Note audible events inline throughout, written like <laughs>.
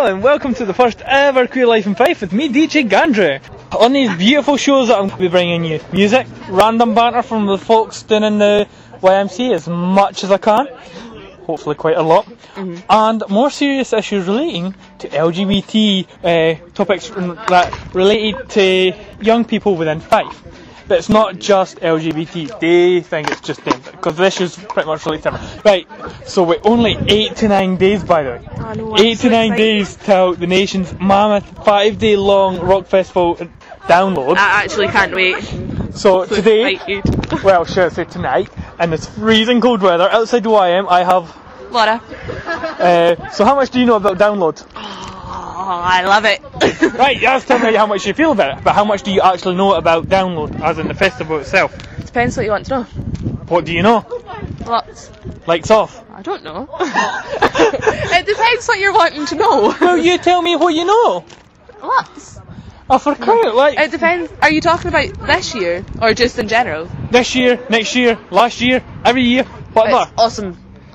Hello and welcome to the first ever Queer Life in Fife with me, DJ Gandrew. On these beautiful shows that I'm going to be bringing you music, random banter from the folks down in the YMCA as much as I can, hopefully quite a lot, and more serious issues relating to LGBT uh, topics that related to young people within Fife. But it's not just LGBT. They think it's just them because this is pretty much relate to them. Right. So we're only eight to nine days, by the way. Oh, no, I'm eight so to nine excited. days till the nation's mammoth five-day-long rock festival download. I actually can't wait. so So today, excited. <laughs> well, should I say tonight, and it's freezing cold weather outside the YM, I have. Laura. Uh, so how much do you know about download? Oh, I love it. <laughs> Right, you have to tell me how much you feel about it, but how much do you actually know about download, as in the festival itself? Depends what you want to know. What do you know? Lots. Lights off. I don't know. <laughs> it depends what you're wanting to know. <laughs> Well, you tell me what you know. Lots. Oh, for crying like It depends. Are you talking about this year or just in general? this year, next year, last year, every year, whatever. It's awesome. <laughs>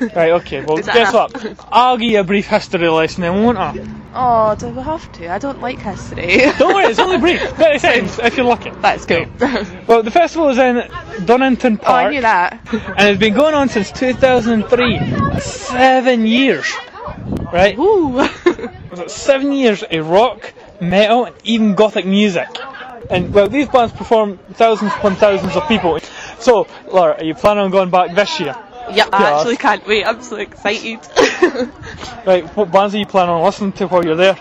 <laughs> Right, okay, well, that guess what? <laughs> I'll give you a brief history lesson then, won't I? Oh, do we have to? I don't like history. <laughs> Don't worry, it's only brief. 30 seconds, if you're lucky. That's cool. Well, the festival is in Donington oh, I knew that. and it's been going on since 2003. Seven years. Right? Ooh. Seven years of rock, metal, and even gothic music? And, well, these bands perform thousands upon thousands of people. So, Laura, are you planning on going back this year? Yeah, I actually can't wait. I'm so excited. <laughs> Right, what bands are you planning on listening to while you're there?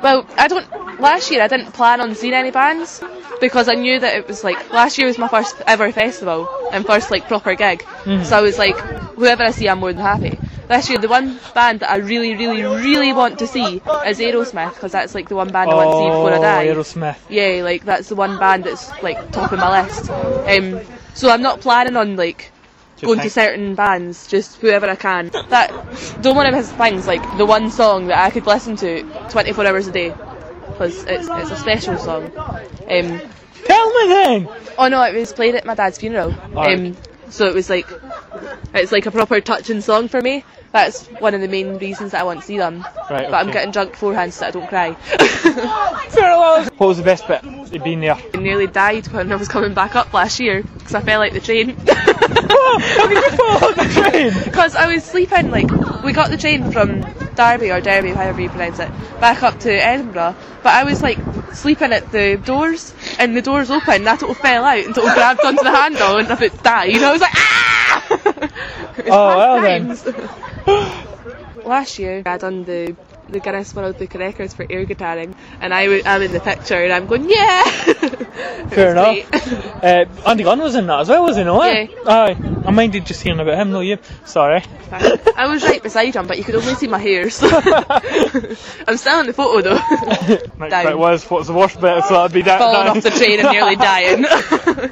Well, I don't. Last year I didn't plan on seeing any bands because I knew that it was like last year was my first ever festival and first like proper gig. So I was like, whoever I see, I'm more than happy. This year, the one band that I really, really, really want to see is Aerosmith because that's like the one band I want to see before I die. Oh, Aerosmith. Yeah, like that's the one band that's like top of my list. Um, so I'm not planning on like going to certain bands, just whoever I can. That don't one of his things like the one song that I could listen to 24 hours a day because it's it's a special song. Um, Tell me then! oh no, it was played at my dad's funeral. Alright. Um, so it was like it's like a proper touching song for me. That's one of the main reasons that I want to see them. Right, But I'm getting drunk beforehand so that I don't cry. <laughs> What was the best bit of being there? I nearly died when I was coming back up last year because I fell out the train. <laughs> How did you fall on the train? <laughs> Because I was sleeping, like, we got the train from Derby or Derby, however you pronounce it, back up to Edinburgh. But I was like sleeping at the doors, and the doors open, and I total fell out and total grabbed onto the handle and I bit died. You know i was like, ah! Oh, well then. <laughs> Last year, I done the the Guinness World Book of Records for air guitaring, and I w- I'm in the picture, and I'm going, yeah. <laughs> Fair enough. <laughs> Uh, Andy Gunn was in that as well, was he not? Yeah. Aye. I minded just hearing about him, no you. Sorry. I was right beside him, but you could only see my hair. So I'm still in the photo though. Next Down. bit was, what's the worst bit? So that'd be that. Falling down. off the train and nearly dying.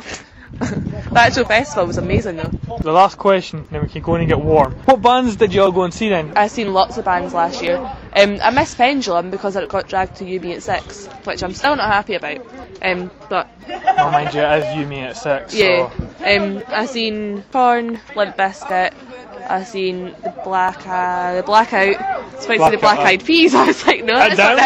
The actual festival was amazing though. The last question, then we can go in and get warm. What bands did you all go and see then? I've seen lots of bands last year. Um, I missed Pendulum because it got dragged to You Me at Six, which I'm still not happy about. Um, but Oh, mind you, it is you, me at six. yeah, So. um, I seen Korn, Limp Bizkit. I seen the Black uh, the Blackout. It's supposed to be the Black Eyed Peas. <laughs> I was like, no, Uh, that's not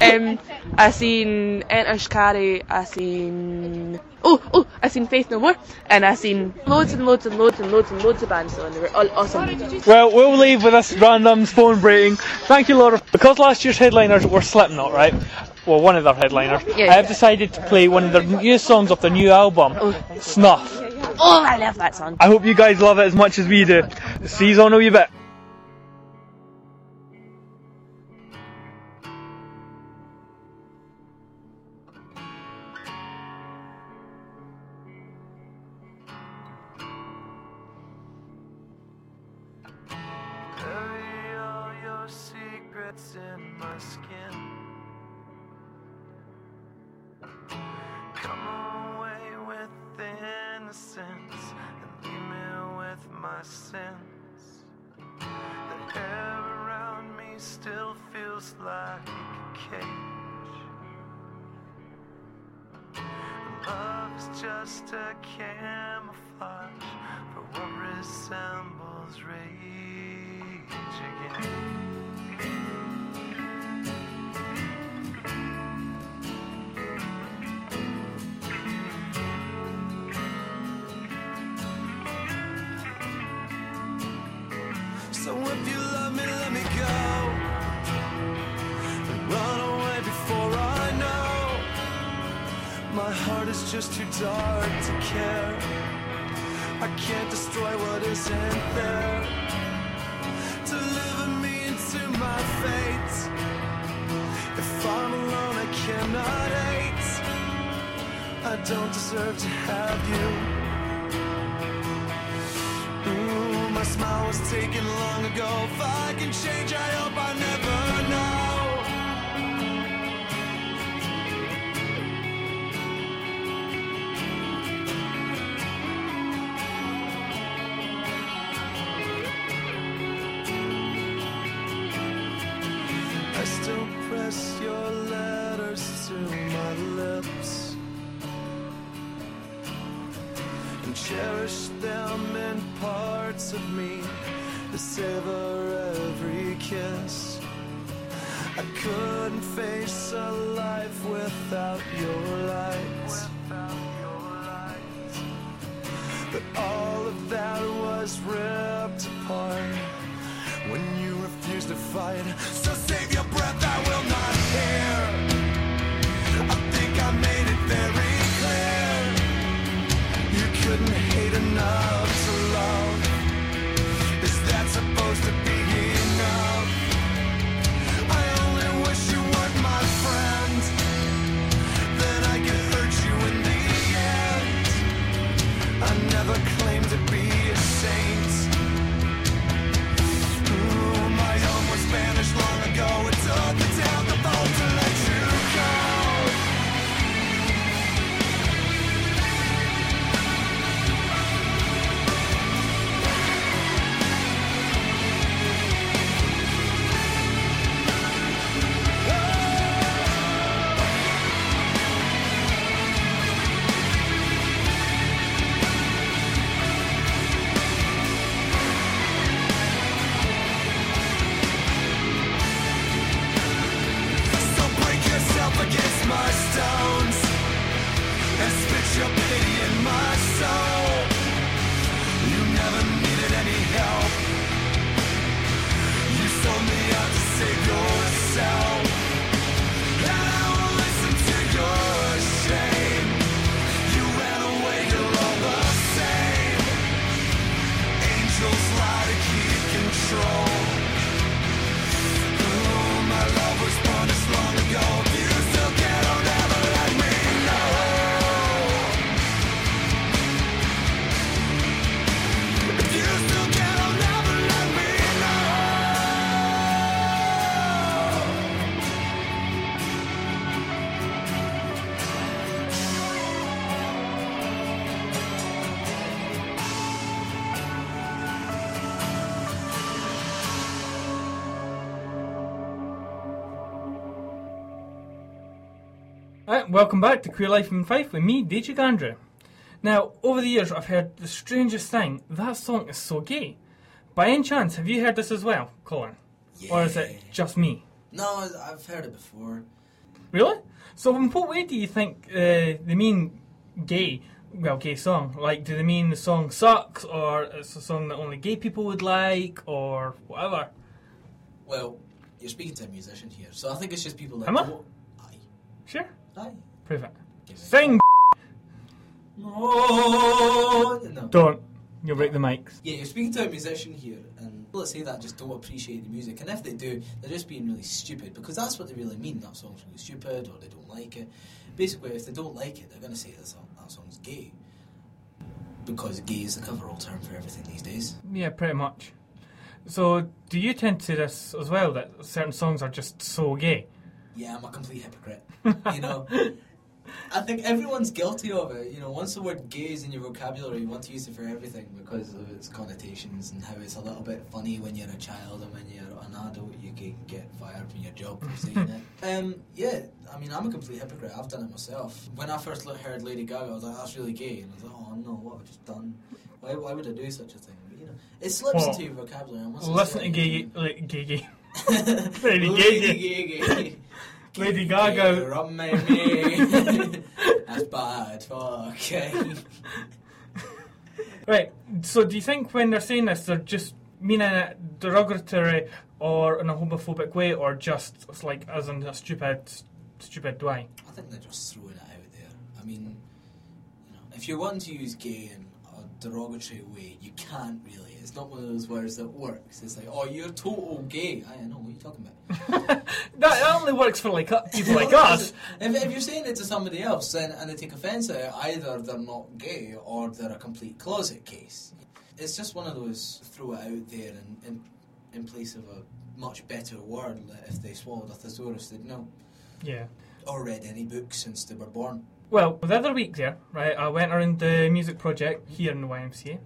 right. <laughs> um, I seen Enter Shikari. I seen oh oh I seen Faith No More, and I seen loads and loads and loads and loads and loads of bands. So and they were all awesome. Well, we'll leave with this random phone breaking. Thank you, Laura. Because last year's headliners were Slipknot, right? Well, one of their headliners. Yeah. I have decided to play one of their new songs off their new album, oh. Snuff. Oh, I love that song. I hope you guys love it as much as we do. See you on a wee bit. Camouflage for what resembles rage again. Is just too dark to care. I can't destroy what isn't there. Deliver me into my fate. If I'm alone, I cannot hate. I don't deserve to have you. Ooh, my smile was taken long ago. If I can change, I hope I never your letters to my lips and cherish them in parts of me to savor every kiss. I couldn't face a life without your light. But all of that was ripped apart when you refused to fight. So save welcome back to Queer Life in Fife with me, DJ Gandra. Now, over the years, I've heard the strangest thing. That song is so gay. By any chance, have you heard this as well, Colin? Yeah. Or is it just me? No, I've heard it before. Really? So, in what way do you think uh, they mean gay? Well, gay song. Like, do they mean the song sucks, or it's a song that only gay people would like, or whatever? Well, you're speaking to a musician here, so I think it's just people that. Am I? Aye. Sure. Aye. Prove it. Give it. Sing! No. Don't. You'll break the mics. Yeah, you're speaking to a musician here, and people that say that just don't appreciate the music. And if they do, they're just being really stupid because that's what they really mean. That song's really stupid, or they don't like it. Basically, if they don't like it, they're going to say that song, that song's gay. Because gay is the coverall term for everything these days. Yeah, pretty much. So, do you tend to this as well that certain songs are just so gay? Yeah, I'm a complete hypocrite. <laughs> You know, I think everyone's guilty of it. You know, once the word gay is in your vocabulary, you want to use it for everything because of its connotations and how it's a little bit funny when you're a child and when you're an adult, you can get fired from your job for saying it. <laughs> Um, yeah, I mean, I'm a complete hypocrite. I've done it myself. When I first heard Lady Gaga, I was like, that's really gay. And I was like, oh no, what have I just done? Why, why would I do such a thing? But, you know, it slips Well, into your vocabulary. Listen to gay, like, gay, gay. <laughs> Lady Gaga. Lady Gaga. Rum me. <laughs> That's bad. Okay. Eh? <laughs> Right. So, do you think when they're saying this, they're just meaning it derogatory or in a homophobic way, or just like as in a stupid, stupid way? I think they're just throwing it out there. I mean, you know, if you're wanting to use gay in a derogatory way, you can't really. It's not one of those words that works. It's like, oh, you're total gay. I know, what are you talking about? <laughs> That, only works for like uh, people like <laughs> us. If, if you're saying it to somebody else then, and they take offence at it, either they're not gay or they're a complete closet case. It's just one of those throw it out there and, in, in place of a much better word that if they swallowed a thesaurus they'd know. Yeah. Or read any books since they were born. Well, the other week there, right, I went around the music project here in the YMCA,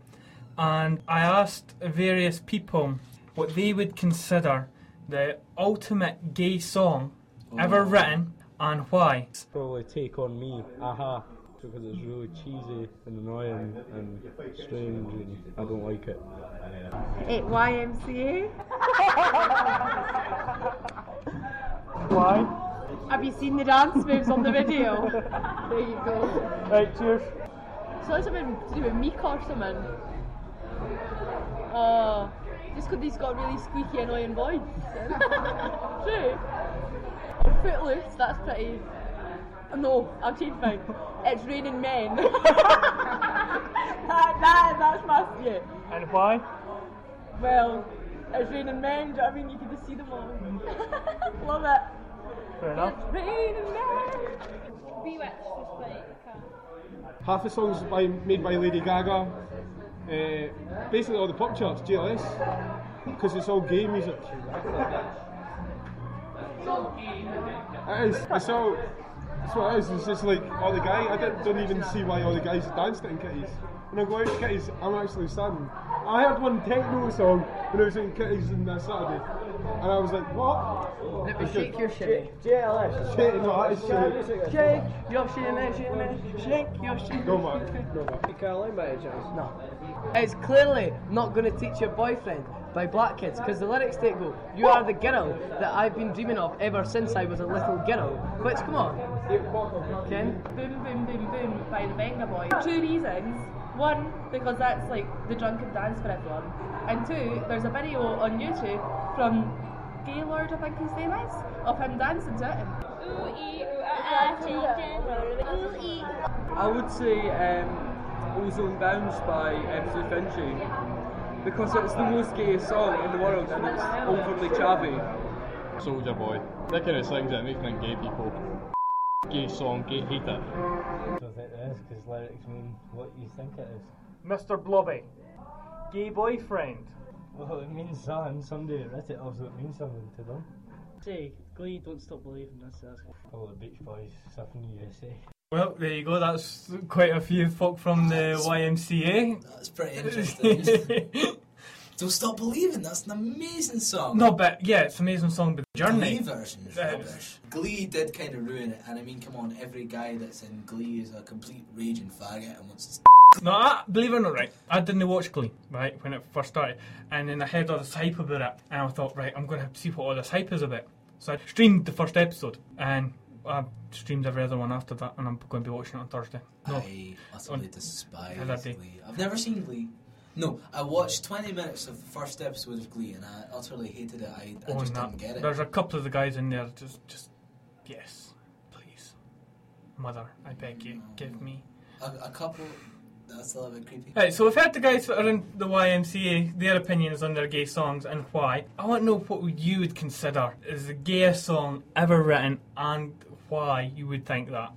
and I asked various people what they would consider the ultimate gay song ever Oh. written and why. Probably take on me, a-ha, because it's really cheesy and annoying and strange and I don't like it. At YMCA. <laughs> Why? Have you seen the dance moves on the video? <laughs> there you go. Right, cheers. So it's something to do with Meek or something. Oh, just because he's got a really squeaky, annoying voice. <laughs> True. Or Footloose, that's pretty. Oh, no, I'll change mine. It's raining men. <laughs> that, that, that's my yeah. And why? Well, it's raining men. Do you know what I mean? You can just see them all. <laughs> Love it. Fair enough. It's raining men. Be Witch, just like. Half the songs by, made by Lady Gaga, uh, basically all the pop charts, JLS, because it's all gay music. It is. It's all. That's what it is. It's just like all the guys. I don't, don't even see why all the guys danced in kitties. When I go out to kitties, I'm actually standing. I heard one techno song when I was in kitties on that Saturday, and I was like, what? Let me shake your shit. JLS. Shit, no, that is shit. Shake your shit, shit, shake your shit. No, man. No, man. Caroline by any chance? No. It's clearly not going to teach your boyfriend by Black Kids because the lyrics take go, You are the girl that I've been dreaming of ever since I was a little girl. Which, come on. Ken? Boom Boom Boom Boom by the Venga Boy. Two reasons. One, because that's like the drunken dance for everyone. And two, there's a video on YouTube from Gaylord, I think his name is, of him dancing to it. I would say um, Ozone Bounce by MC Finchy because it's the most gayest song in the world and it's overly chavvy. Soldier Boy. That kind of things that make them gay people. Gay song, gay hate it. I don't think it is because lyrics mean what you think it is. Mr. Blobby. Gay boyfriend. Well, it means something. Somebody that wrote it also it means something to them. Say, Glee, don't stop believing that's that's All the Beach Boys stuff in the USA. Well, there you go. That's quite a few folk from the YMCA. That's pretty interesting. <laughs> Don't stop believing. That's an amazing song. no, but yeah, it's an amazing song, but the Glee journey. version is Uh, rubbish. Glee did kind of ruin it, and I mean, come on, every guy that's in Glee is a complete raging faggot and wants to. <laughs> No, I, believe it or not, right, I didn't watch Glee, right, when it first started, and then I heard all this hype about it, and I thought, right, I'm going to have to see what all this hype is about. So I streamed the first episode, and I streamed every other one after that, and I'm going to be watching it on Thursday. No, I utterly despise. Glee. I've never seen Glee. No, I watched 20 minutes of the first episode of Glee, and I utterly hated it. I, I oh, just that. didn't get it. There's a couple of the guys in there, just, just, yes, please, mother, I beg you, give me. A, a couple. That's a little bit creepy. Right, so we've had the guys that are in the YMCA, their opinions on their gay songs and why. I want to know what you would consider is the gayest song ever written and why you would think that.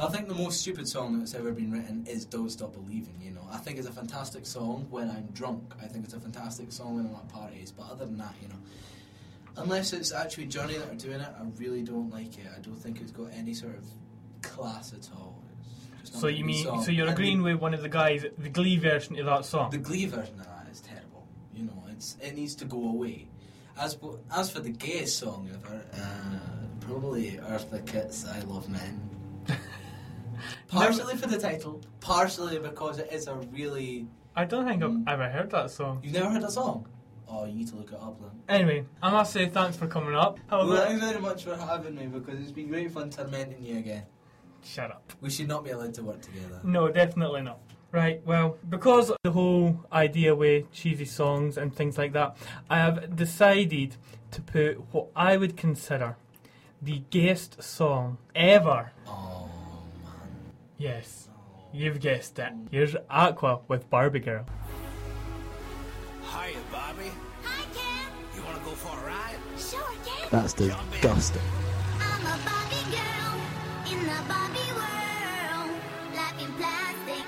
I think the most stupid song that's ever been written is "Don't Stop Believing." You know, I think it's a fantastic song when I'm drunk. I think it's a fantastic song when I'm at parties. But other than that, you know, unless it's actually Journey that are doing it, I really don't like it. I don't think it's got any sort of class at all. It's just not So you mean, song. so you're agreeing with one of the guys, the Glee version of that song? the, the Glee version of that is terrible. You know, it's it needs to go away. As as for the gayest song ever, uh, probably Eartha Kitt's "I Love Men." Partially for the title, partially because it is a really. I don't think I've mm. ever heard that song. You've never heard that song? Oh, you need to look it up then. Anyway, I must say thanks for coming up. How Well, about- thanks very much for having me because it's been great fun tormenting you again. Shut up. We should not be allowed to work together. No, definitely not. Right, well, because of the whole idea with cheesy songs and things like that, I have decided to put what I would consider the gayest song ever. Oh. Yes. You've guessed it. Here's Aqua with Barbie Girl. Hiya, Barbie. Hi, Ken. You want to go for a ride? Sure, Ken. That's disgusting. I'm a Barbie girl in the Barbie world. Life in plastic,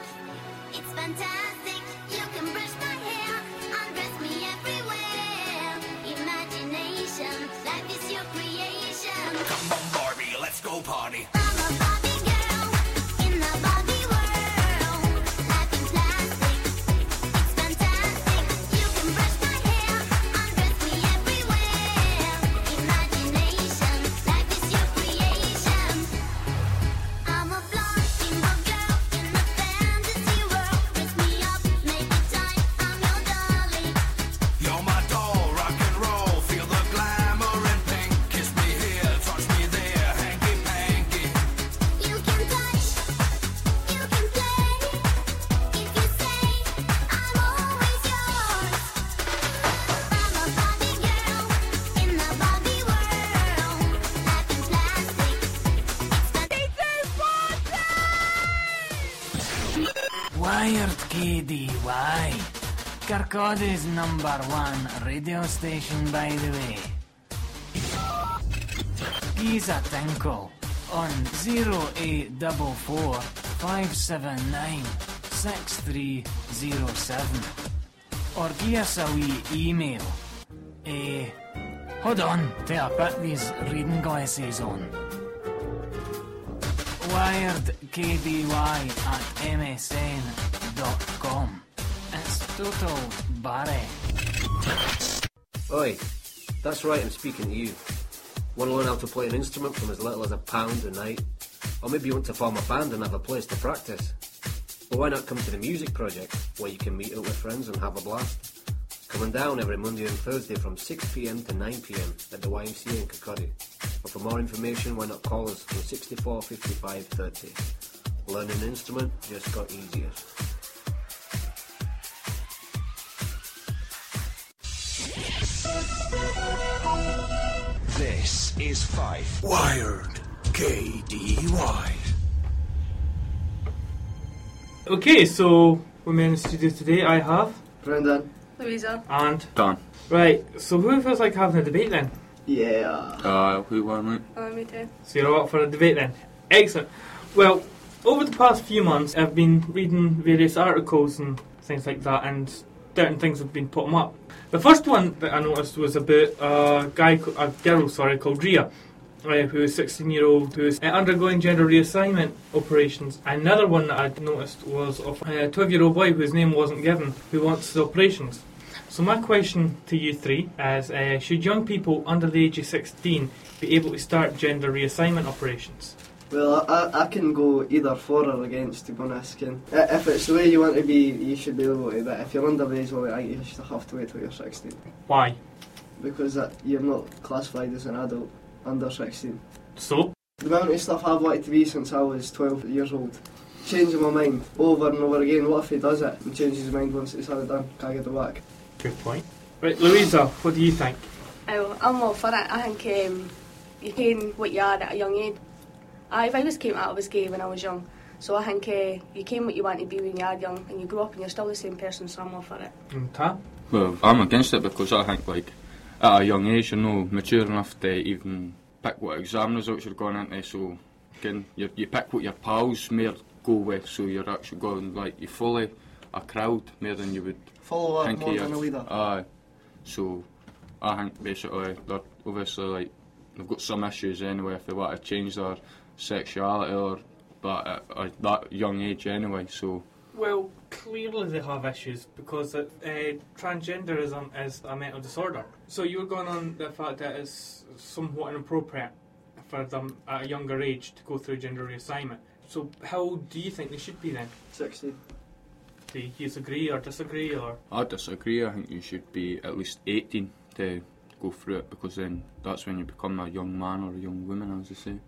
it's fantastic. You can brush my hair, undress me everywhere. Imagination, life is your creation. Come on, Barbie, let's go party. Wired KDY. Kirkcaldy's number one radio station, by the way. Giza Tinkle on 0844 579 6307. Or give us a wee email. Eh, hold on till I put these reading glasses on. WiredKDY at msn.com. It's total Barry. Oi, that's right, I'm speaking to you. Want to learn how to play an instrument from as little as a pound a night? Or maybe you want to form a band and have a place to practice? Well, why not come to the Music Project, where you can meet up with friends and have a blast? Coming down every Monday and Thursday from 6pm to 9pm at the YMCA in Kirkcaldy. Or for more information, why not call us on 64 55 30. Learning an instrument just got easier. This is Fife. Wired KDY. Okay, so with me in the studio today I have Brendan. Louisa. and Done. right. So who feels like having a debate then? Yeah. Uh, who won it? Oh, me too. So you're up for a debate then? Excellent. Well, over the past few months, I've been reading various articles and things like that, and certain things have been putting up. The first one that I noticed was about a guy, co- a girl, sorry, called Ria, uh, who is 16 year old, who is uh, undergoing gender reassignment operations. Another one that I noticed was of a 12 year old boy whose name wasn't given, who wants the operations. So my question to you three is: uh, Should young people under the age of 16 be able to start gender reassignment operations? Well, I, I can go either for or against, to be honest. Ken. If it's the way you want to be, you should be able to. But if you're underage, well, you should have to wait till you're 16. Why? Because that, you're not classified as an adult under 16. So? The amount of stuff I've wanted to be since I was 12 years old. Changing my mind over and over again. What if he does it and changes his mind once it's had it done? Can I get it back? Good point. Right, Louisa, what do you think? Oh, I'm all for it. I think um, you can what you are at a young age. I've always came out of was gay when I was young, so I think uh, you came what you want to be when you are young, and you grow up and you're still the same person. So I'm all for it. And Tam? Well, I'm against it because I think like at a young age you're not mature enough to even pick what exam results you're going into. So again, you you pick what your pals may go with. So you're actually going like you follow a crowd more than you would Follow up think more than a leader. Aye. So I think basically they're obviously like they've got some issues anyway if they want to change their sexuality or that at, at that young age anyway. So Well, clearly they have issues because uh, transgenderism is a mental disorder. So you're going on the fact that it's somewhat inappropriate for them at a younger age to go through gender reassignment. So how old do you think they should be then? 16. Do you agree or disagree or? I disagree. I think you should be at least 18 to go through it because then that's when you become a young man or a young woman, as they say.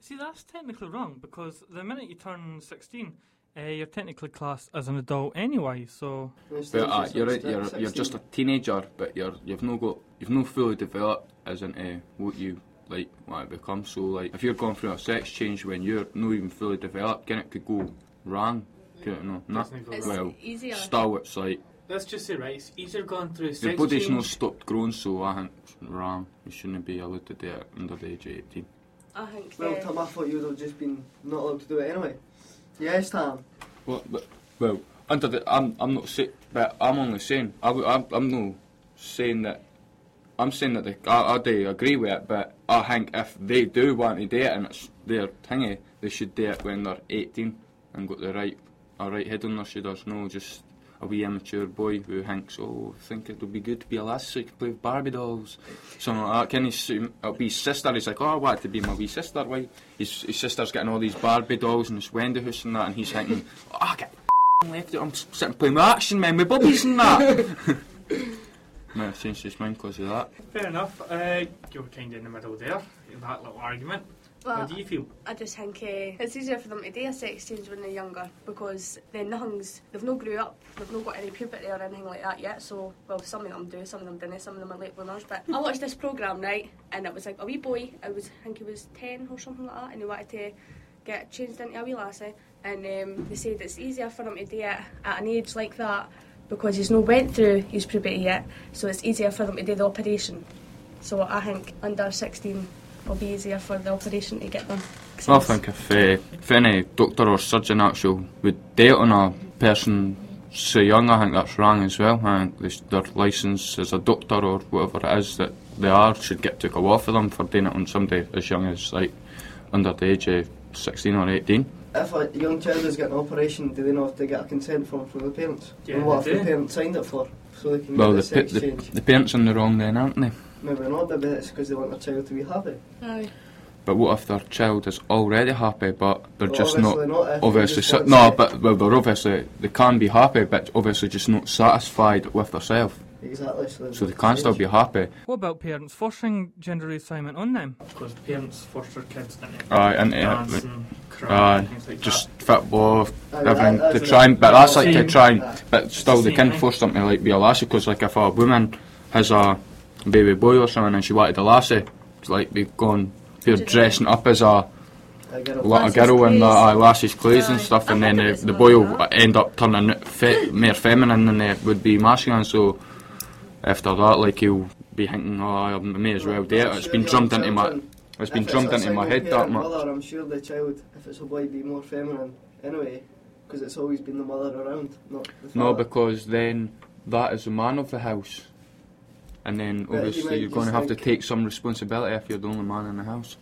See, that's technically wrong because the minute you turn 16, uh, you're technically classed as an adult anyway. So. But uh, you're, right, you're you're just a teenager, but you're you've no got you've no fully developed as into what you like want to become. So like if you're going through a sex change when you're not even fully developed, then it could go wrong. You know, nah. It's well, easier. still it's like Let's just say, right, it's easier going through your sex body's change. not stopped growing, so I think it's wrong. You shouldn't be allowed to do it under the age of 18. I think Well, Tom, I thought you would have just been not allowed to do it anyway. Yes, Tom. Well, but, well, under the, I'm, I'm not saying, but I'm only saying, I, w- I'm, I'm not saying that, I'm saying that they, I, I do agree with it, but I think if they do want to do it and it's their thingy, they should do it when they're 18 and got the right, a right head on their shoulders, no just a wee immature boy who thinks, oh, I think it would be good to be a lass so you can play with Barbie dolls. That. Can he, s- it'll be his sister, he's like, oh, I want to be my wee sister, why? His, his sister's getting all these Barbie dolls and this Wendy house and that, and he's thinking, oh, I get left it, I'm sitting playing with action men with bubbies and that. <laughs> Might have changed his mind because of that. Fair enough. Uh, you were kind of in the middle there in that little argument. Well, How do you feel? I just think uh, it's easier for them to do a sex change when they're younger because then nothing's they've not grew up, they've not got any puberty or anything like that yet. So, well, some of them do, some of them didn't, some of them are late bloomers. But I watched this program right, and it was like a wee boy. I was, I think he was ten or something like that, and he wanted to get changed into a wee lassie. And um, they said it's easier for him to do it at an age like that because he's not went through his puberty yet. So it's easier for them to do the operation. So I think under 16 will be easier for the operation to get done. I think if, uh, if any doctor or surgeon actually would date on a person so young, I think that's wrong as well. I think they sh- their licence as a doctor or whatever it is that they are should get took away for them for doing it on somebody as young as like under the age of 16 or 18. If a young child is getting an operation, do they not have to get a consent form from the parents? Yeah, and what they if do. the parents signed it for? So they can Well, get the, the sex the, change. the parents in the wrong then, aren't they? Maybe not, maybe it's because they want their child to be happy. Aye. But what if their child is already happy, but they're Well, just obviously not, not, obviously just sa- no, but well, they're obviously they can be happy, but obviously just not satisfied with themselves. Exactly. So, So they can't still be happy. What about parents forcing gender reassignment on them? Because parents force their kids to Aye, and dance uh, and cry aye, and things like just football, Aye, everything that- to try and, but that's like to try and, but still they can thing. force them to like be a lassie because like if a woman has a baby boy or something and she wanted a lassie, it's like they gone, they're dressing up as a A girl. lot of girl in the uh, lassie's clothes and stuff, and then uh, the boy will end up turning fe- more feminine than it would be masculine. So after that, like he'll be thinking, "Oh, I may as well do it." It's been drummed into my, it's been drummed into my head that much. Mother, I'm sure the child, if it's a boy, be more feminine anyway, because it's always been the mother around, not the No, because then that is the man of the house, and then But obviously might you're going to have to take some responsibility if you're the only man in the house.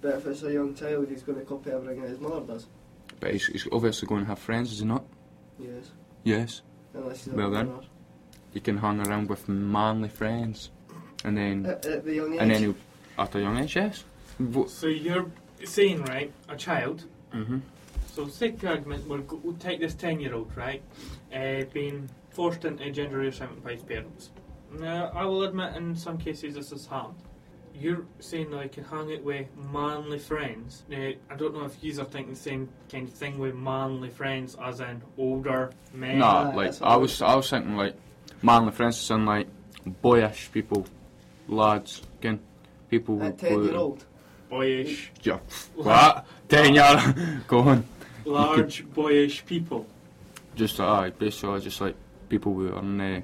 But if it's a young child, he's going to copy everything that his mother does. But he's, he's obviously going to have friends, is he not? Yes. Yes. Unless he's a Well then, minor. you can hang around with manly friends, and then At, at the young age. and then he'll, at a young age, yes. Vo- So you're saying, right, a child. Mhm. So take the argument. We'll, go, we'll take this ten-year-old, right, uh, being forced into gender reassignment by his parents. Now, I will admit, in some cases, this is harm. You're saying that I can hang it with manly friends. Now, I don't know if you are thinking the same kind of thing with manly friends, as in older men. Nah, like I was, I was thinking like manly friends and like boyish people, lads, again, people At 10 year old. boyish, Yeah, what? <laughs> Ten year, <laughs> go on. large boyish people. Just uh, aye, basically just like people who aren't uh,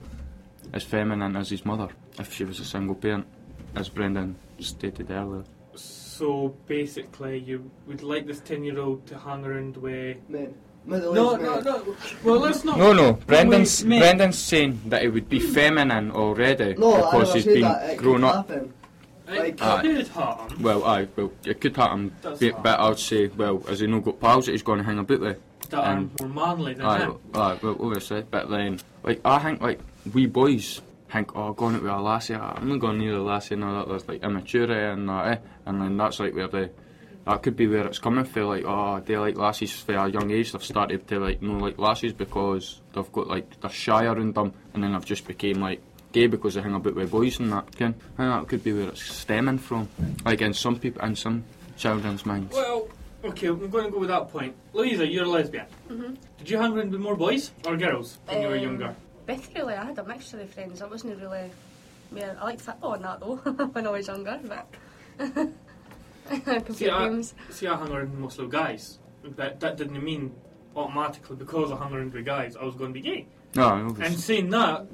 as feminine as his mother, if she was a single parent, as Brendan stated earlier. So basically, you would like this ten-year-old to hang around with men. No, no, no. Well, let's not. No, no, Brendan's, Wait. Brendan's saying that it would be feminine already No, I because never he's said been that. It grown could up. happen. It Like, Aye. could happen. Well, aye, well, it could happen, Does but, but I would say, well, as he not got pals that he's going to hang about with? That are And- more manly than Aye, him. aye, well, obviously, but then, like, I think, like, we boys think, oh, going out with a lassie, I'm not going near a lassie and all that, there's, like, immature and that, eh? And then that's, like, where the, that could be where it's coming from, like, oh, they like lassies for a young age, they've started to, like, know, like, lassies because they've got, like, they're shy around them, and then they've just became, like, gay because they hang about with boys and that, can, I think that could be where it's stemming from, like, in some people, in some children's minds. Well, okay, I'm going to go with that point. Louisa, you're a lesbian. Mhm. Did you hang around with more boys or girls when you were Um, younger? Both really, I had a mixture of friends. I wasn't really. Yeah, I liked football and that though <laughs> when I was younger, but. <laughs> See computer I, games. see, I hung around with mostly guys, but that didn't mean automatically because I hung around with guys, I was going to be gay. No, obviously. And saying that,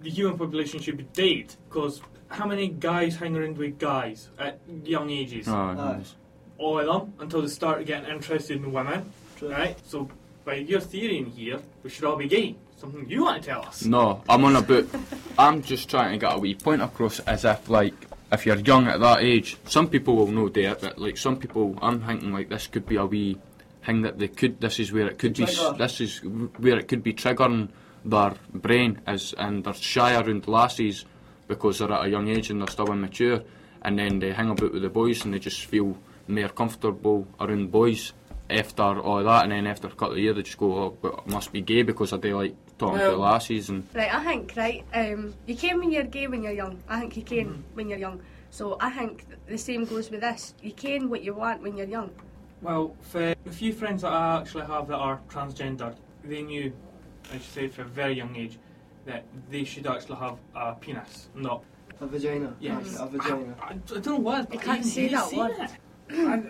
the human population should be dead because how many guys hang around with guys at young ages? Oh, Aye, obviously. All of them until they start getting interested in women, right? So, by your theory in here, we should all be gay. Something you want to tell us? No, I'm on about. I'm just trying to get a wee point across as if, like, if you're young at that age, some people will know that, but like some people, I'm thinking like this could be a wee thing that they could. This is where it could be. This is where it could be triggering their brain as and they're shy around lasses because they're at a young age and they're still immature, and then they hang about with the boys and they just feel more comfortable around boys after all that, and then after a couple of years they just go, oh, but I must be gay because I do like talking to Well- lasses and. Right, I think, right, um, you can when you're gay when you're young. I think you can when you're young. So I think the same goes with this. You can what you want when you're young. Well, for a few friends that I actually have that are transgender, they knew, I should say, for a very young age, that they should actually have a penis, not A vagina. Yes. A vagina. I, I don't know what. You can't say that word. I, I,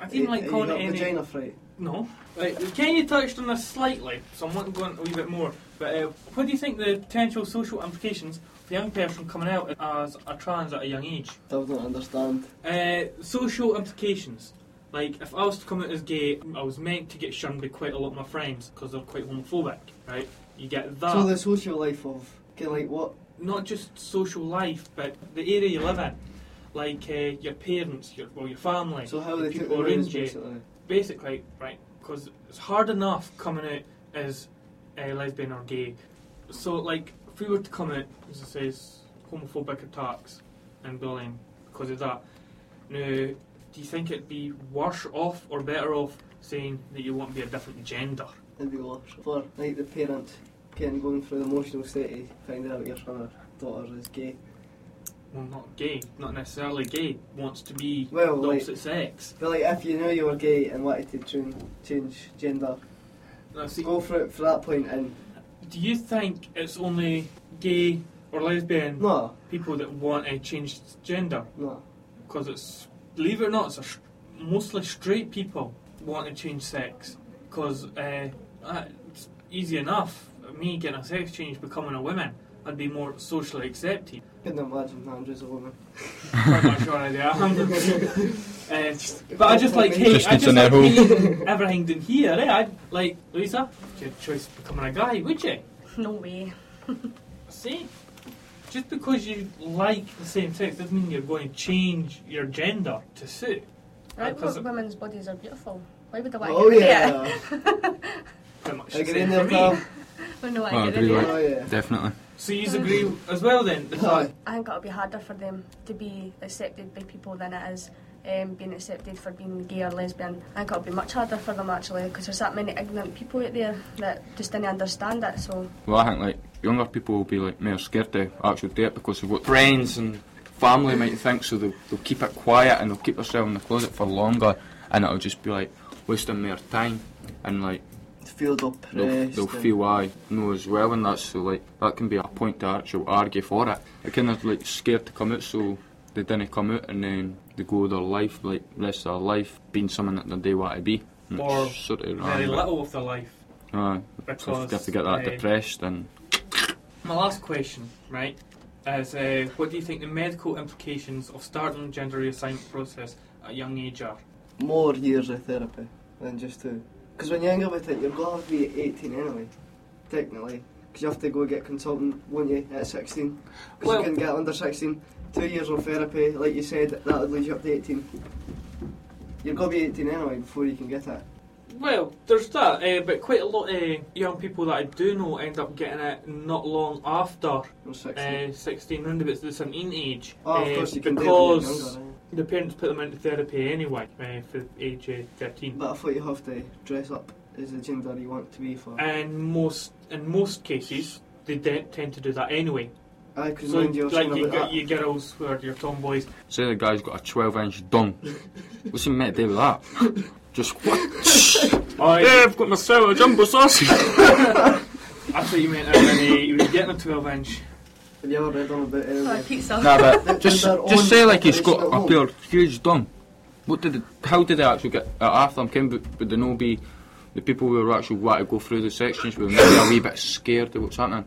I didn't like calling it got any. vagina fright. No. Right, Kenny touched on this slightly, so I'm wanting to go into a wee bit more. But uh, what do you think the potential social implications for a young person coming out as a trans at a young age? Still don't understand. Uh, social implications. Like, if I was to come out as gay, I was meant to get shunned by quite a lot of my friends because they're quite homophobic, right? You get that. So the social life of, okay, like what? Not just social life, but the area you live in. Like uh, your parents, your well, your family. So how the they people around you. basically. Basically, right? Because it's hard enough coming out as uh, lesbian or gay. So, like, if we were to come out, as it says, homophobic attacks and bullying because of that, now, do you think it'd be worse off or better off saying that you want to be a different gender? It'd be worse. For like the parent getting going through the emotional state of finding out your son or daughter is gay. Well, not gay, not necessarily gay, wants to be Well, the like- opposite sex. But like if you knew you were gay and wanted to tune, change gender, go for it for that point. and Do you think it's only gay or lesbian No. people that want to change gender? No. Because it's, believe it or not, it's mostly straight people want to change sex. Because uh, uh, it's easy enough. Me getting a sex change, becoming a woman, I'd be more socially accepted. Couldn't imagine Andrew's a woman. Quite much sure I am. <laughs> <laughs> Uh, but I just like hate, Just I just <laughs> in like hate everything down here. Eh? I'd, like Lisa, if you had a choice becoming a guy, would you? No way. See, just because you like the same sex doesn't mean you're going to change your gender to suit. Right, Because wo- women's bodies are beautiful. Why would I want Oh to get yeah. rid of it? pretty much the Agree same there, for me. Tom. Well, no, I Oh, get agree, rid like, Oh, yeah. definitely. So you agree as well then? The I think it'll be harder for them to be accepted by people than it is um, being accepted for being gay or lesbian. I think it'll be much harder for them actually because there's that many ignorant people out there that just didn't understand it. So Well, I think like younger people will be like more scared to actually do it because they've got friends and family might think so. They'll, they'll keep it quiet and they'll keep themselves in the closet for longer, and it'll just be like wasting their time and like Feel depressed. they'll, they'll feel I know as well, and that's so like that can be a point to actually argue for it. They're kind of like scared to come out, so they didn't come out, and then they go their life like rest of their life being someone that they want to be. Or sort of very wrong, but- little of their life. Aye, so if Because, you have to get that uh, depressed and My last question, right, is uh, what do you think the medical implications of starting the gender reassignment process at a young age are? more years of therapy than just two. Because when you're younger with it, you're going to have to be 18 anyway, technically. Because you have to go get consultant, won't you, at 16? Because Well- you can get under 16. Two years of therapy, like you said, that would lead you up to 18. You're going to be 18 anyway before you can get it. Well, there's that, uh, but quite a lot of young people that I do know end up getting it not long after Or 16. uh, 16, round about the 17 age. Oh, of uh, course you can do it when you're because the parents put them into therapy anyway uh, for age uh, 13. But I thought you have to dress up as the gender you want to be for. And most, in most cases, they de- tend to do that anyway. I could So, mind you like you, about get, that. you girls who are your tomboys, Say the guy's got a 12 inch dong. <laughs> What's he meant to do with that? Just what? <laughs> I, yeah, I've got myself a jumbo sausage. <laughs> I thought you meant uh, when he, he was getting a 12 inch. Have you ever read on about oh, anyway? pizza. nah, but <laughs> just, just say like he's got operation at a home. pure huge dong. What did it, how did they actually get it after him? Can, would, would they no be, the people who were actually want to go through the sections were maybe a wee bit scared of what's happening.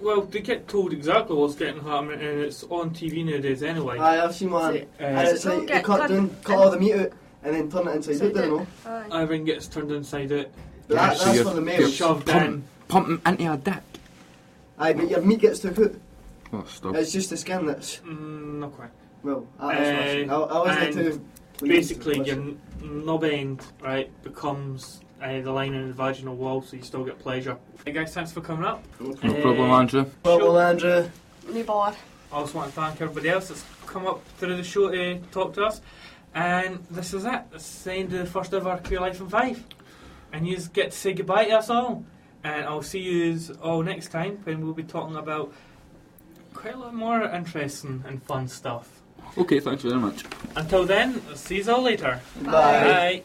Well, they get told exactly what's getting happening, and it's on TV nowadays anyway. Aye, I've seen one. Uh, and it's like they cut, down, cut all the meat out and then turn it inside out, don't know. Everything gets turned inside out. But that, so that's you're- for the you're males. Shoved pump- in. Pumping into a dick. Aye, but your meat gets took out. Oh, stop. It's just the skin that's. Mm, not quite. Well, that's what I've. I, Uh, I wasn't and too. Basically, your knob end, right, becomes uh, the lining of the vaginal wall, so you still get pleasure. Hey guys, thanks for coming up. No problem, Andrew. Well, Andrew. No bother. I also want to thank everybody else that's come up through the show to talk to us. And this is it. This is the end of the first ever Queer Life in Five. And you get to say goodbye to us all. And I'll see you all next time when we'll be talking about quite a lot more interesting and fun stuff. Okay, thanks very much. Until then, see you all later. Bye. Bye.